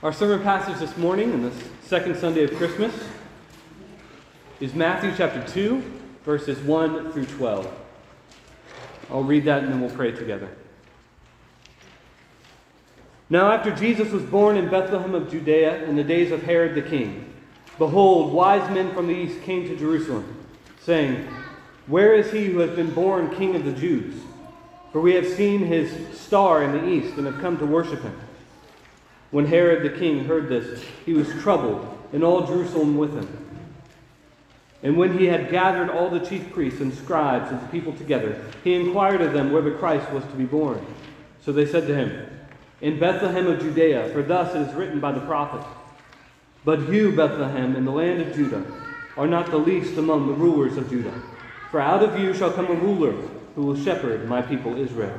Our sermon passage this morning, in the second Sunday of Christmas, is Matthew chapter 2, verses 1 through 12. I'll read that and then we'll pray together. Now, after Jesus was born in Bethlehem of Judea in the days of Herod the king, behold, wise men from the east came to Jerusalem, saying, Where is he who has been born king of the Jews? For we have seen his star in the east and have come to worship him. When Herod the king heard this, he was troubled, and all Jerusalem with him. And when he had gathered all the chief priests and scribes and the people together, he inquired of them where the Christ was to be born. So they said to him, In Bethlehem of Judea, for thus it is written by the prophet But you, Bethlehem, in the land of Judah, are not the least among the rulers of Judah. For out of you shall come a ruler who will shepherd my people Israel.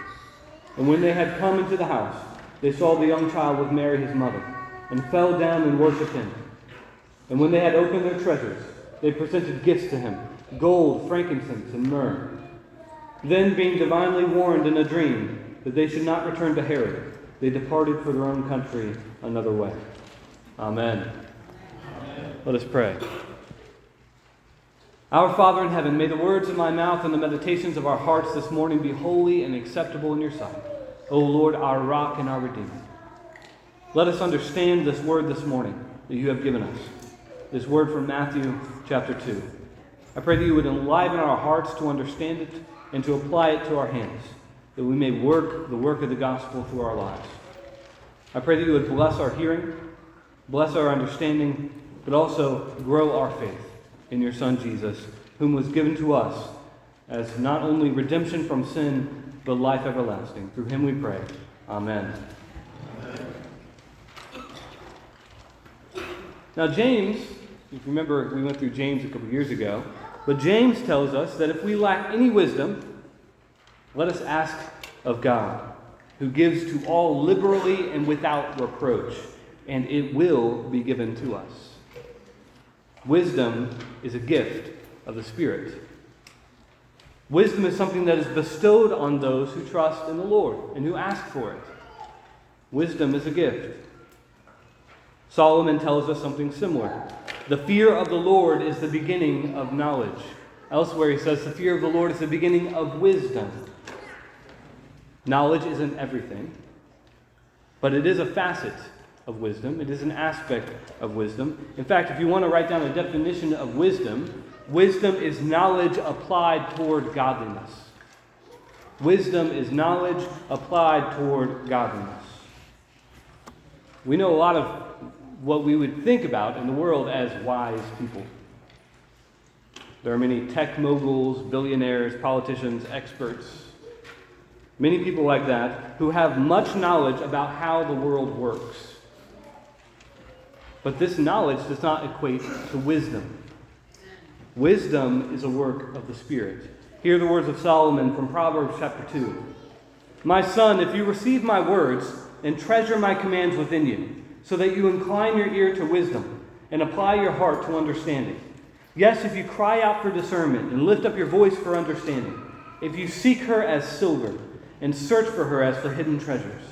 And when they had come into the house, they saw the young child with Mary his mother, and fell down and worshipped him. And when they had opened their treasures, they presented gifts to him gold, frankincense, and myrrh. Then, being divinely warned in a dream that they should not return to Herod, they departed for their own country another way. Amen. Amen. Let us pray. Our Father in heaven, may the words of my mouth and the meditations of our hearts this morning be holy and acceptable in your sight. O Lord, our rock and our redeemer. Let us understand this word this morning that you have given us. This word from Matthew chapter 2. I pray that you would enliven our hearts to understand it and to apply it to our hands, that we may work the work of the gospel through our lives. I pray that you would bless our hearing, bless our understanding, but also grow our faith in your Son Jesus, whom was given to us as not only redemption from sin, but life everlasting. Through him we pray. Amen. Amen. Now, James, if you remember, we went through James a couple years ago, but James tells us that if we lack any wisdom, let us ask of God, who gives to all liberally and without reproach, and it will be given to us. Wisdom is a gift of the Spirit. Wisdom is something that is bestowed on those who trust in the Lord and who ask for it. Wisdom is a gift. Solomon tells us something similar. The fear of the Lord is the beginning of knowledge. Elsewhere, he says the fear of the Lord is the beginning of wisdom. Knowledge isn't everything, but it is a facet of wisdom. It is an aspect of wisdom. In fact, if you want to write down a definition of wisdom, wisdom is knowledge applied toward godliness. Wisdom is knowledge applied toward godliness. We know a lot of what we would think about in the world as wise people. There are many tech moguls, billionaires, politicians, experts, many people like that who have much knowledge about how the world works. But this knowledge does not equate to wisdom. Wisdom is a work of the Spirit. Hear the words of Solomon from Proverbs chapter 2. My son, if you receive my words and treasure my commands within you, so that you incline your ear to wisdom and apply your heart to understanding. Yes, if you cry out for discernment and lift up your voice for understanding, if you seek her as silver and search for her as for hidden treasures,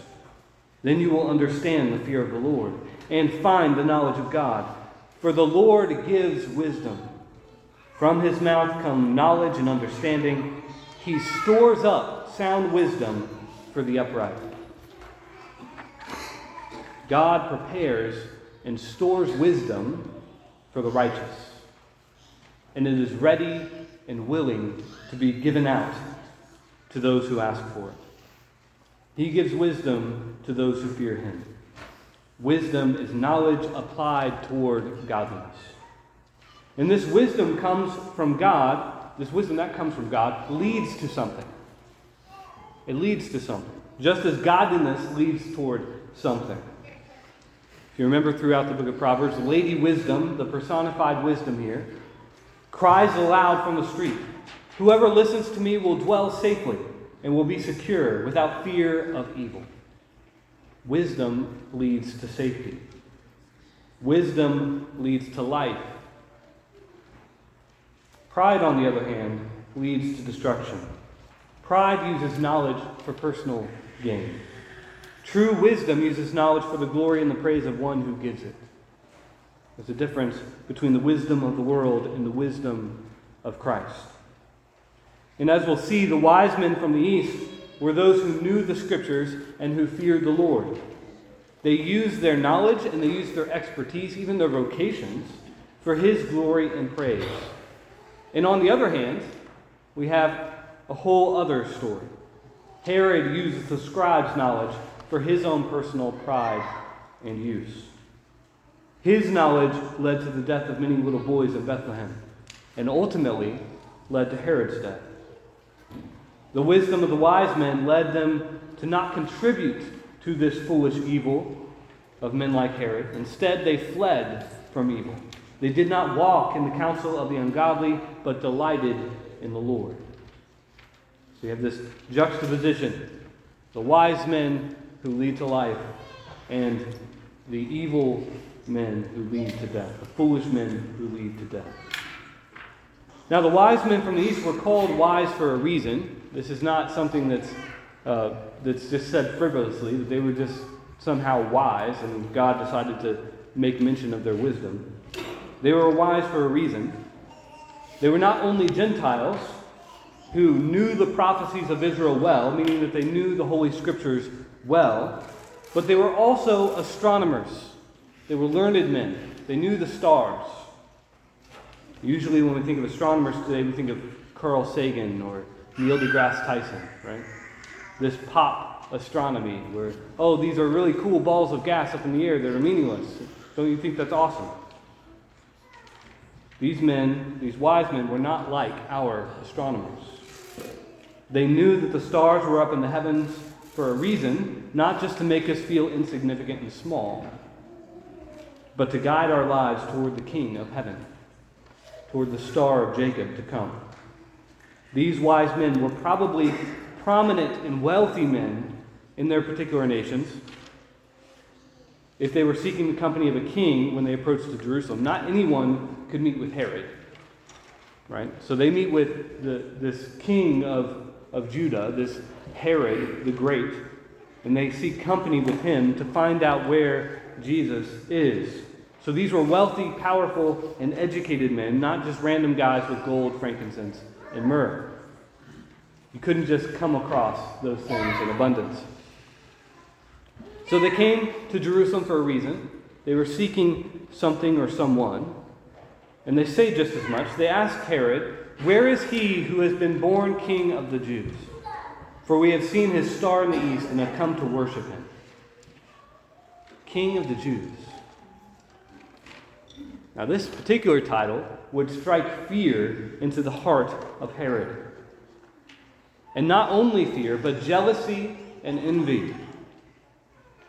then you will understand the fear of the Lord and find the knowledge of God. For the Lord gives wisdom. From his mouth come knowledge and understanding. He stores up sound wisdom for the upright. God prepares and stores wisdom for the righteous, and it is ready and willing to be given out to those who ask for it. He gives wisdom to those who fear him. Wisdom is knowledge applied toward godliness. And this wisdom comes from God. This wisdom that comes from God leads to something. It leads to something. Just as godliness leads toward something. If You remember throughout the book of Proverbs, Lady Wisdom, the personified wisdom here, cries aloud from the street Whoever listens to me will dwell safely and will be secure without fear of evil. Wisdom leads to safety. Wisdom leads to life. Pride, on the other hand, leads to destruction. Pride uses knowledge for personal gain. True wisdom uses knowledge for the glory and the praise of one who gives it. There's a difference between the wisdom of the world and the wisdom of Christ. And as we'll see, the wise men from the east were those who knew the scriptures and who feared the Lord. They used their knowledge and they used their expertise, even their vocations, for his glory and praise. And on the other hand, we have a whole other story. Herod uses the scribe's knowledge for his own personal pride and use. His knowledge led to the death of many little boys in Bethlehem, and ultimately led to Herod's death. The wisdom of the wise men led them to not contribute to this foolish evil of men like Herod. Instead, they fled from evil. They did not walk in the counsel of the ungodly, but delighted in the Lord. So you have this juxtaposition the wise men who lead to life, and the evil men who lead to death, the foolish men who lead to death. Now, the wise men from the east were called wise for a reason. This is not something that's, uh, that's just said frivolously, that they were just somehow wise and God decided to make mention of their wisdom. They were wise for a reason. They were not only Gentiles who knew the prophecies of Israel well, meaning that they knew the Holy Scriptures well, but they were also astronomers. They were learned men. They knew the stars. Usually, when we think of astronomers today, we think of Carl Sagan or Neil deGrasse Tyson, right? This pop astronomy, where, oh, these are really cool balls of gas up in the air that are meaningless. Don't you think that's awesome? These men, these wise men, were not like our astronomers. They knew that the stars were up in the heavens for a reason, not just to make us feel insignificant and small, but to guide our lives toward the King of heaven toward the star of Jacob to come. These wise men were probably prominent and wealthy men in their particular nations. If they were seeking the company of a king when they approached to Jerusalem, not anyone could meet with Herod. Right? So they meet with the, this king of, of Judah, this Herod the Great, and they seek company with him to find out where Jesus is. So these were wealthy, powerful, and educated men, not just random guys with gold, frankincense, and myrrh. You couldn't just come across those things in abundance. So they came to Jerusalem for a reason. They were seeking something or someone. And they say just as much. They ask Herod, Where is he who has been born king of the Jews? For we have seen his star in the east and have come to worship him. King of the Jews. Now, this particular title would strike fear into the heart of Herod. And not only fear, but jealousy and envy.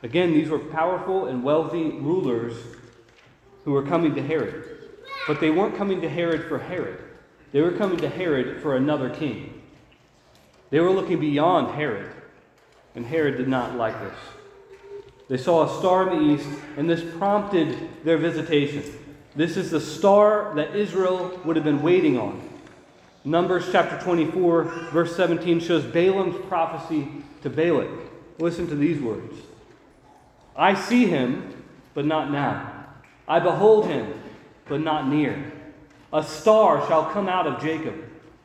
Again, these were powerful and wealthy rulers who were coming to Herod. But they weren't coming to Herod for Herod, they were coming to Herod for another king. They were looking beyond Herod, and Herod did not like this. They saw a star in the east, and this prompted their visitation. This is the star that Israel would have been waiting on. Numbers chapter 24, verse 17 shows Balaam's prophecy to Balak. Listen to these words I see him, but not now. I behold him, but not near. A star shall come out of Jacob,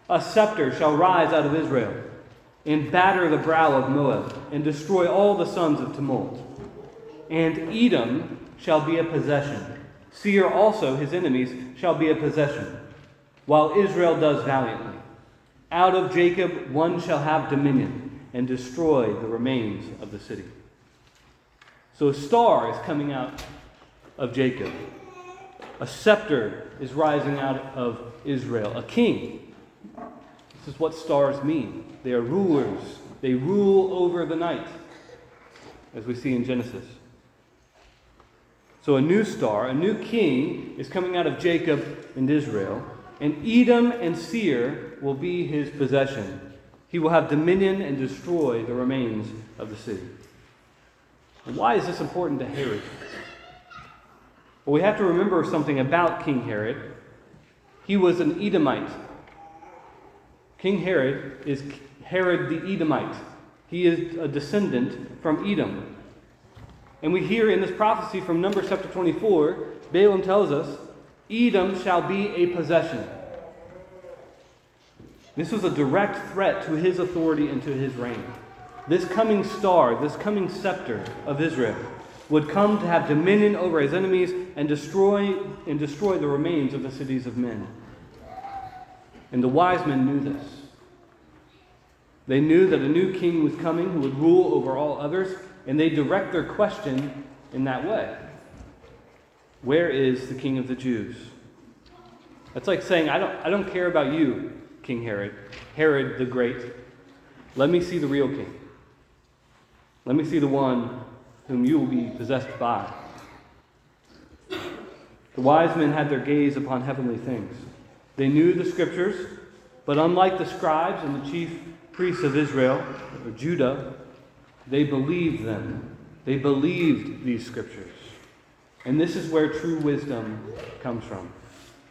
a scepter shall rise out of Israel, and batter the brow of Moab, and destroy all the sons of tumult. And Edom shall be a possession Seir also, his enemies, shall be a possession, while Israel does valiantly. Out of Jacob one shall have dominion and destroy the remains of the city. So a star is coming out of Jacob. A scepter is rising out of Israel. A king. This is what stars mean. They are rulers. They rule over the night, as we see in Genesis. So, a new star, a new king, is coming out of Jacob and Israel, and Edom and Seir will be his possession. He will have dominion and destroy the remains of the city. Why is this important to Herod? Well, we have to remember something about King Herod. He was an Edomite. King Herod is Herod the Edomite. He is a descendant from Edom. And we hear in this prophecy from Numbers chapter 24, Balaam tells us, Edom shall be a possession. This was a direct threat to his authority and to his reign. This coming star, this coming scepter of Israel, would come to have dominion over his enemies and destroy and destroy the remains of the cities of men. And the wise men knew this. They knew that a new king was coming who would rule over all others, and they direct their question in that way Where is the king of the Jews? That's like saying, I don't, I don't care about you, King Herod, Herod the Great. Let me see the real king. Let me see the one whom you will be possessed by. The wise men had their gaze upon heavenly things. They knew the scriptures, but unlike the scribes and the chief priests of Israel, or Judah, they believed them. They believed these scriptures. And this is where true wisdom comes from.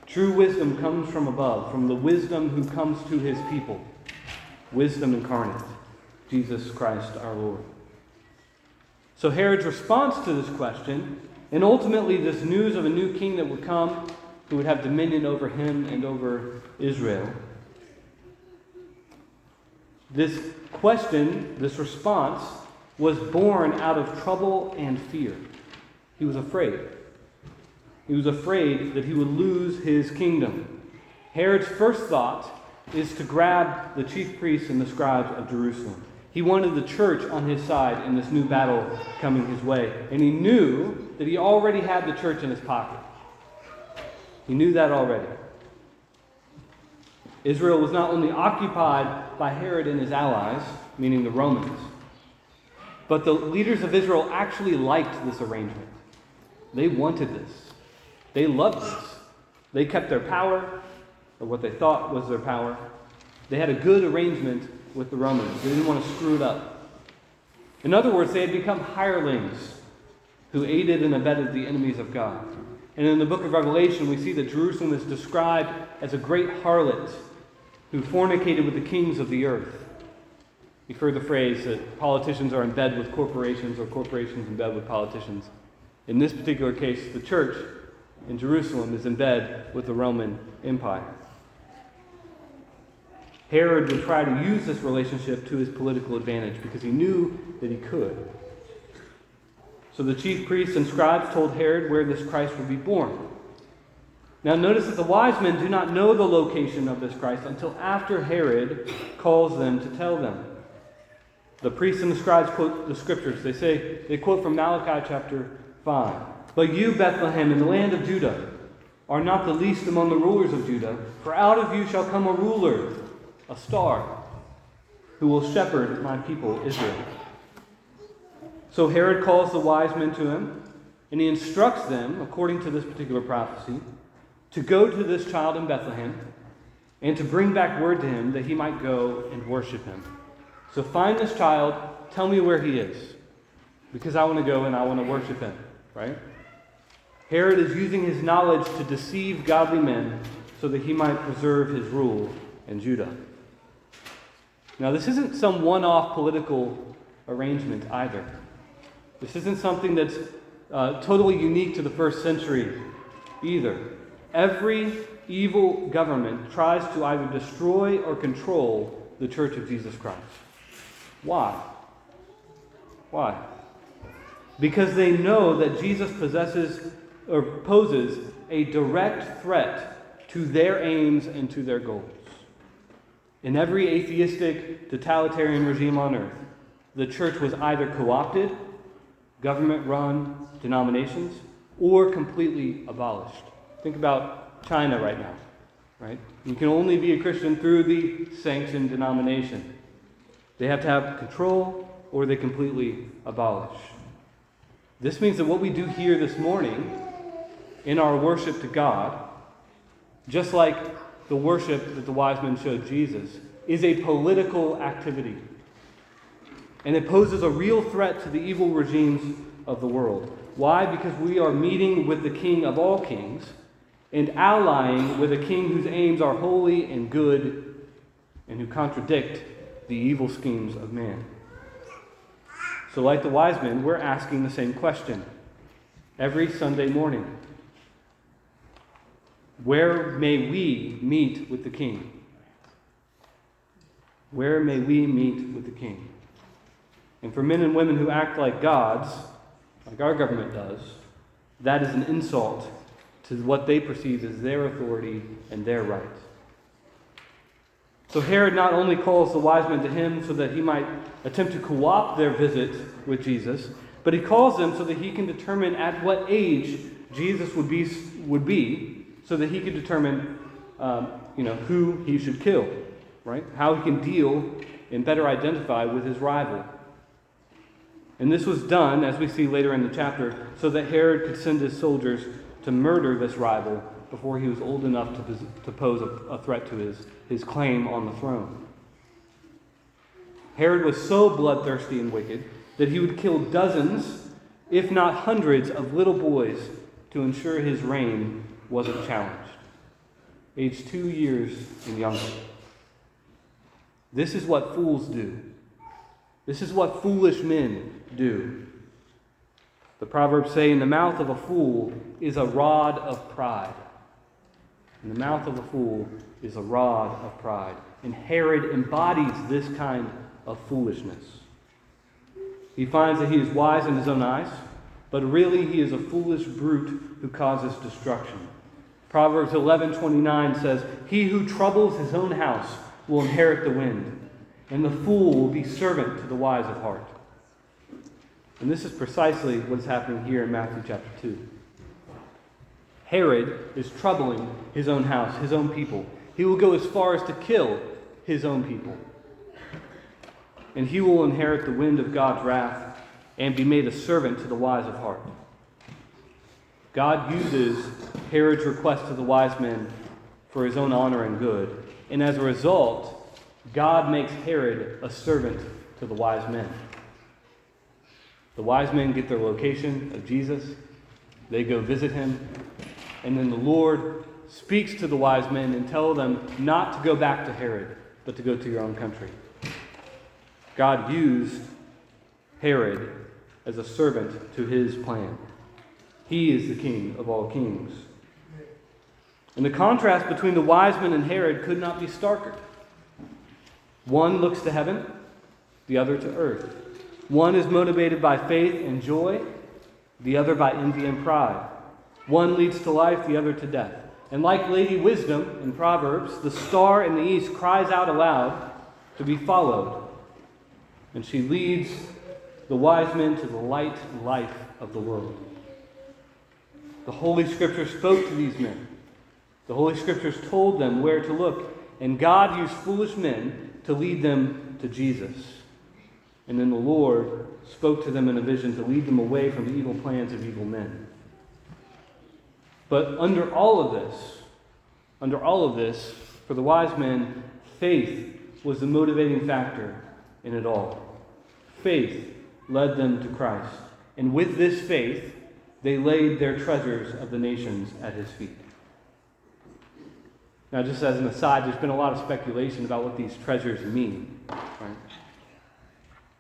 True wisdom comes from above, from the wisdom who comes to his people. Wisdom incarnate, Jesus Christ our Lord. So Herod's response to this question, and ultimately this news of a new king that would come, who would have dominion over him and over Israel. This question, this response, was born out of trouble and fear. He was afraid. He was afraid that he would lose his kingdom. Herod's first thought is to grab the chief priests and the scribes of Jerusalem. He wanted the church on his side in this new battle coming his way. And he knew that he already had the church in his pocket. He knew that already. Israel was not only occupied by Herod and his allies, meaning the Romans, but the leaders of Israel actually liked this arrangement. They wanted this. They loved this. They kept their power, or what they thought was their power. They had a good arrangement with the Romans. They didn't want to screw it up. In other words, they had become hirelings who aided and abetted the enemies of God. And in the book of Revelation, we see that Jerusalem is described as a great harlot who fornicated with the kings of the earth. You've heard the phrase that politicians are in bed with corporations or corporations in bed with politicians. In this particular case, the church in Jerusalem is in bed with the Roman Empire. Herod would try to use this relationship to his political advantage because he knew that he could. So the chief priests and scribes told Herod where this Christ would be born. Now, notice that the wise men do not know the location of this Christ until after Herod calls them to tell them. The priests and the scribes quote the scriptures. They say, they quote from Malachi chapter 5. But you, Bethlehem, in the land of Judah, are not the least among the rulers of Judah, for out of you shall come a ruler, a star, who will shepherd my people Israel. So Herod calls the wise men to him, and he instructs them, according to this particular prophecy, to go to this child in Bethlehem and to bring back word to him that he might go and worship him. So find this child, tell me where he is, because I want to go and I want to worship him, right? Herod is using his knowledge to deceive godly men so that he might preserve his rule in Judah. Now, this isn't some one off political arrangement either. This isn't something that's uh, totally unique to the first century either. Every evil government tries to either destroy or control the church of Jesus Christ. Why? Why? Because they know that Jesus possesses or poses a direct threat to their aims and to their goals. In every atheistic, totalitarian regime on earth, the church was either co opted, government run denominations, or completely abolished. Think about China right now, right? You can only be a Christian through the sanctioned denomination. They have to have control or they completely abolish. This means that what we do here this morning in our worship to God, just like the worship that the wise men showed Jesus, is a political activity. And it poses a real threat to the evil regimes of the world. Why? Because we are meeting with the King of all kings and allying with a king whose aims are holy and good and who contradict the evil schemes of man. So, like the wise men, we're asking the same question every Sunday morning Where may we meet with the king? Where may we meet with the king? And for men and women who act like gods, like our government does, that is an insult to what they perceive as their authority and their right. So Herod not only calls the wise men to him so that he might attempt to co opt their visit with Jesus, but he calls them so that he can determine at what age Jesus would be, would be so that he could determine um, you know, who he should kill, right? How he can deal and better identify with his rival. And this was done, as we see later in the chapter, so that Herod could send his soldiers to murder this rival before he was old enough to, to pose a, a threat to his, his claim on the throne. Herod was so bloodthirsty and wicked that he would kill dozens, if not hundreds, of little boys to ensure his reign wasn't challenged. Aged two years and younger. This is what fools do. This is what foolish men do. The Proverbs say, In the mouth of a fool is a rod of pride. The mouth of a fool is a rod of pride. And Herod embodies this kind of foolishness. He finds that he is wise in his own eyes, but really he is a foolish brute who causes destruction. Proverbs 11:29 says, "He who troubles his own house will inherit the wind, and the fool will be servant to the wise of heart." And this is precisely what is happening here in Matthew chapter 2. Herod is troubling his own house, his own people. He will go as far as to kill his own people. And he will inherit the wind of God's wrath and be made a servant to the wise of heart. God uses Herod's request to the wise men for his own honor and good. And as a result, God makes Herod a servant to the wise men. The wise men get their location of Jesus, they go visit him, and then the Lord speaks to the wise men and tell them not to go back to Herod, but to go to your own country. God used Herod as a servant to his plan. He is the king of all kings. And the contrast between the wise men and Herod could not be starker. One looks to heaven, the other to earth. One is motivated by faith and joy, the other by envy and pride. One leads to life, the other to death. And like Lady Wisdom in Proverbs, the star in the east cries out aloud to be followed. And she leads the wise men to the light and life of the world. The Holy Scriptures spoke to these men. The Holy Scriptures told them where to look. And God used foolish men to lead them to Jesus. And then the Lord spoke to them in a vision to lead them away from the evil plans of evil men. But under all of this, under all of this, for the wise men, faith was the motivating factor in it all. Faith led them to Christ. And with this faith, they laid their treasures of the nations at his feet. Now, just as an aside, there's been a lot of speculation about what these treasures mean. Right?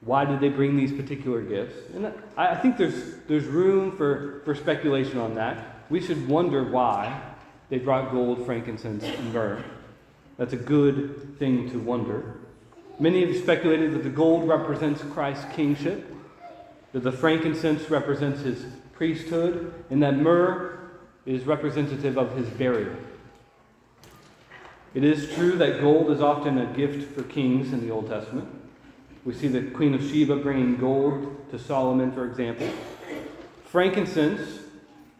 Why did they bring these particular gifts? And I think there's, there's room for, for speculation on that. We should wonder why they brought gold, frankincense, and myrrh. That's a good thing to wonder. Many have speculated that the gold represents Christ's kingship, that the frankincense represents his priesthood, and that myrrh is representative of his burial. It is true that gold is often a gift for kings in the Old Testament. We see the Queen of Sheba bringing gold to Solomon, for example. Frankincense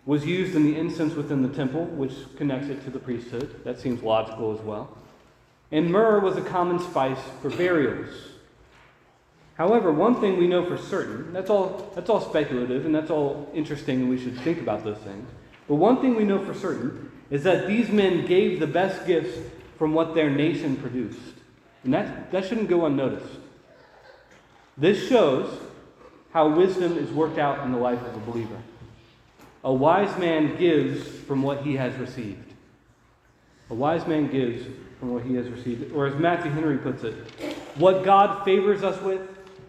was used in the incense within the temple, which connects it to the priesthood. That seems logical as well. And myrrh was a common spice for burials. However, one thing we know for certain, that's all, that's all speculative and that's all interesting and we should think about those things. But one thing we know for certain is that these men gave the best gifts from what their nation produced. And that, that shouldn't go unnoticed. This shows how wisdom is worked out in the life of a believer. A wise man gives from what he has received. A wise man gives from what he has received. Or as Matthew Henry puts it, what God favors us with,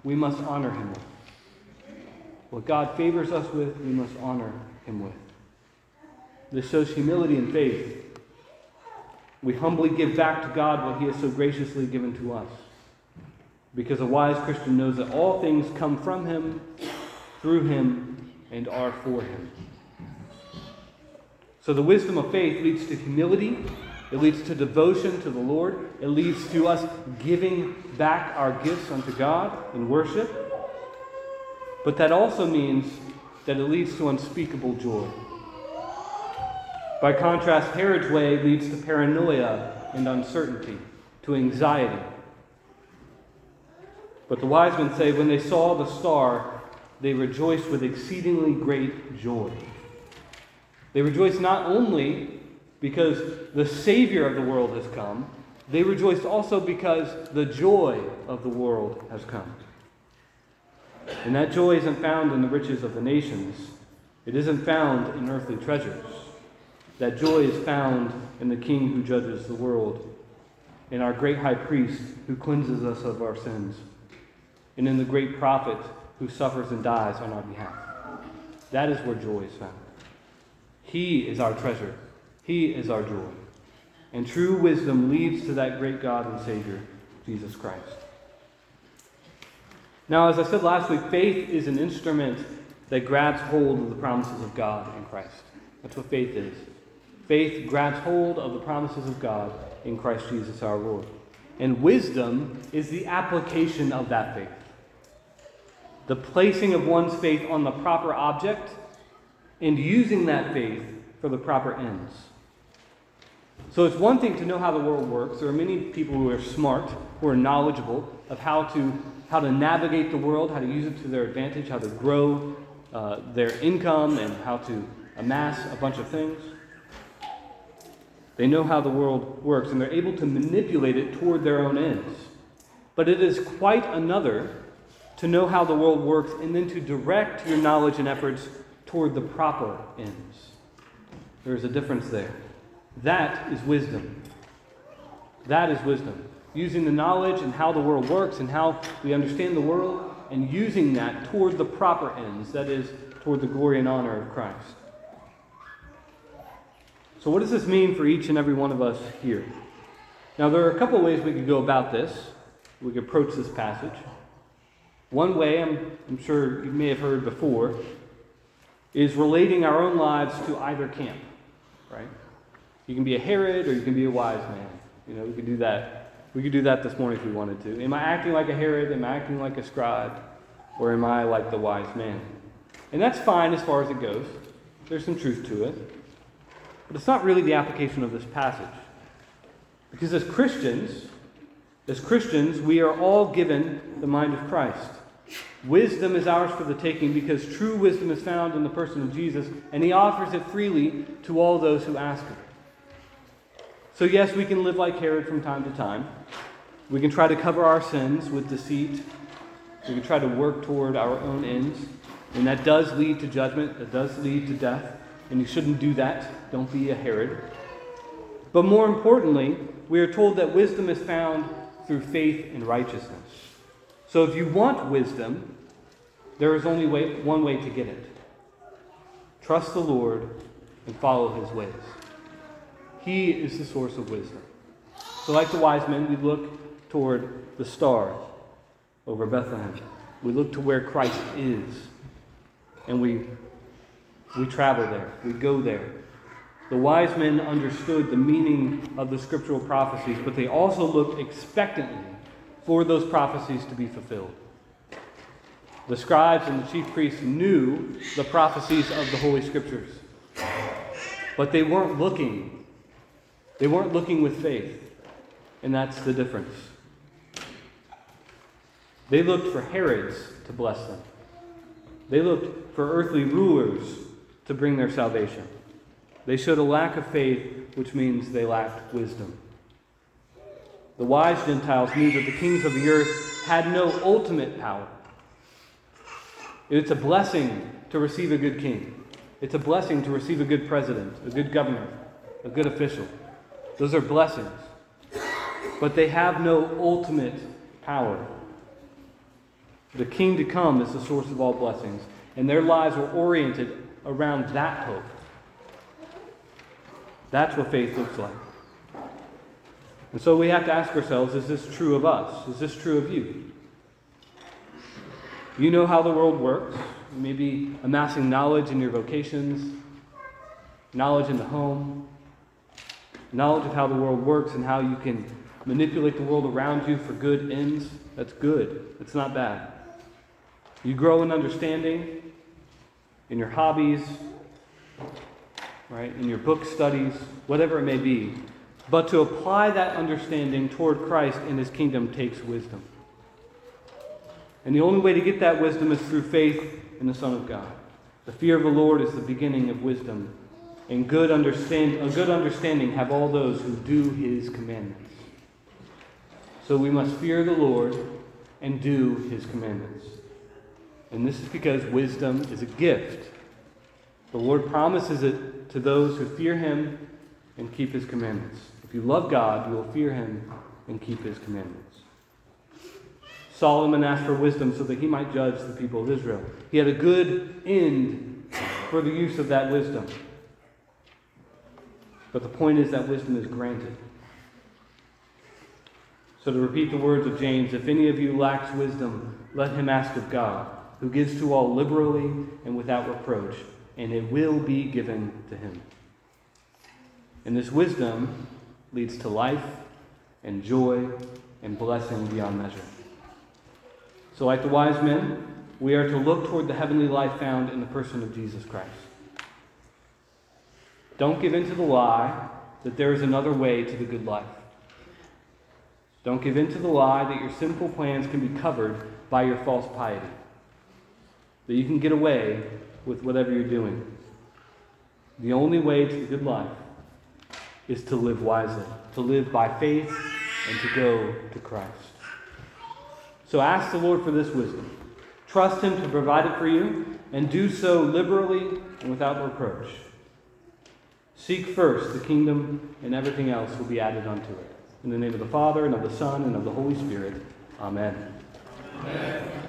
we must honor him with. What God favors us with, we must honor him with. This shows humility and faith. We humbly give back to God what he has so graciously given to us. Because a wise Christian knows that all things come from him, through him, and are for him. So the wisdom of faith leads to humility, it leads to devotion to the Lord, it leads to us giving back our gifts unto God in worship. But that also means that it leads to unspeakable joy. By contrast, Herod's way leads to paranoia and uncertainty, to anxiety. But the wise men say, when they saw the star, they rejoiced with exceedingly great joy. They rejoiced not only because the Savior of the world has come, they rejoiced also because the joy of the world has come. And that joy isn't found in the riches of the nations, it isn't found in earthly treasures. That joy is found in the King who judges the world, in our great high priest who cleanses us of our sins and in the great prophet who suffers and dies on our behalf. That is where joy is found. He is our treasure, He is our joy. And true wisdom leads to that great God and Savior, Jesus Christ. Now, as I said last week, faith is an instrument that grabs hold of the promises of God in Christ. That's what faith is. Faith grabs hold of the promises of God in Christ Jesus our Lord. And wisdom is the application of that faith the placing of one's faith on the proper object, and using that faith for the proper ends. So it's one thing to know how the world works. There are many people who are smart, who are knowledgeable of how to, how to navigate the world, how to use it to their advantage, how to grow uh, their income, and how to amass a bunch of things. They know how the world works, and they're able to manipulate it toward their own ends. But it is quite another to know how the world works, and then to direct your knowledge and efforts toward the proper ends. There is a difference there. That is wisdom. That is wisdom. Using the knowledge and how the world works and how we understand the world, and using that toward the proper ends, that is, toward the glory and honor of Christ. So, what does this mean for each and every one of us here? Now, there are a couple ways we could go about this. We could approach this passage. One way, I'm, I'm sure you may have heard before, is relating our own lives to either camp, right? You can be a Herod or you can be a wise man. You know, we could do that. We could do that this morning if we wanted to. Am I acting like a Herod? Am I acting like a scribe? Or am I like the wise man? And that's fine as far as it goes. There's some truth to it. But it's not really the application of this passage. Because as Christians, as Christians, we are all given the mind of Christ. Wisdom is ours for the taking because true wisdom is found in the person of Jesus, and he offers it freely to all those who ask him. So, yes, we can live like Herod from time to time. We can try to cover our sins with deceit. We can try to work toward our own ends. And that does lead to judgment, it does lead to death. And you shouldn't do that. Don't be a Herod. But more importantly, we are told that wisdom is found through faith and righteousness. So if you want wisdom, there is only way, one way to get it trust the Lord and follow his ways. He is the source of wisdom. So, like the wise men, we look toward the star over Bethlehem. We look to where Christ is, and we, we travel there, we go there. The wise men understood the meaning of the scriptural prophecies, but they also looked expectantly for those prophecies to be fulfilled. The scribes and the chief priests knew the prophecies of the Holy Scriptures, but they weren't looking. They weren't looking with faith, and that's the difference. They looked for Herods to bless them. They looked for earthly rulers to bring their salvation. They showed a lack of faith, which means they lacked wisdom. The wise Gentiles knew that the kings of the earth had no ultimate power. It's a blessing to receive a good king. It's a blessing to receive a good president, a good governor, a good official. Those are blessings. But they have no ultimate power. The king to come is the source of all blessings, and their lives were oriented around that hope. That's what faith looks like. And so we have to ask ourselves is this true of us? Is this true of you? You know how the world works. You may be amassing knowledge in your vocations, knowledge in the home, knowledge of how the world works and how you can manipulate the world around you for good ends. That's good. It's not bad. You grow in understanding in your hobbies, right, in your book studies, whatever it may be. But to apply that understanding toward Christ and his kingdom takes wisdom. And the only way to get that wisdom is through faith in the Son of God. The fear of the Lord is the beginning of wisdom. And good understand, a good understanding have all those who do his commandments. So we must fear the Lord and do his commandments. And this is because wisdom is a gift. The Lord promises it to those who fear him and keep his commandments. If you love God, you will fear him and keep his commandments. Solomon asked for wisdom so that he might judge the people of Israel. He had a good end for the use of that wisdom. But the point is that wisdom is granted. So, to repeat the words of James, if any of you lacks wisdom, let him ask of God, who gives to all liberally and without reproach, and it will be given to him. And this wisdom leads to life and joy and blessing beyond measure. So, like the wise men, we are to look toward the heavenly life found in the person of Jesus Christ. Don't give in to the lie that there is another way to the good life. Don't give in to the lie that your sinful plans can be covered by your false piety, that you can get away with whatever you're doing. The only way to the good life is to live wisely, to live by faith, and to go to Christ. So ask the Lord for this wisdom. Trust Him to provide it for you, and do so liberally and without reproach. Seek first the kingdom, and everything else will be added unto it. In the name of the Father, and of the Son, and of the Holy Spirit. Amen. Amen.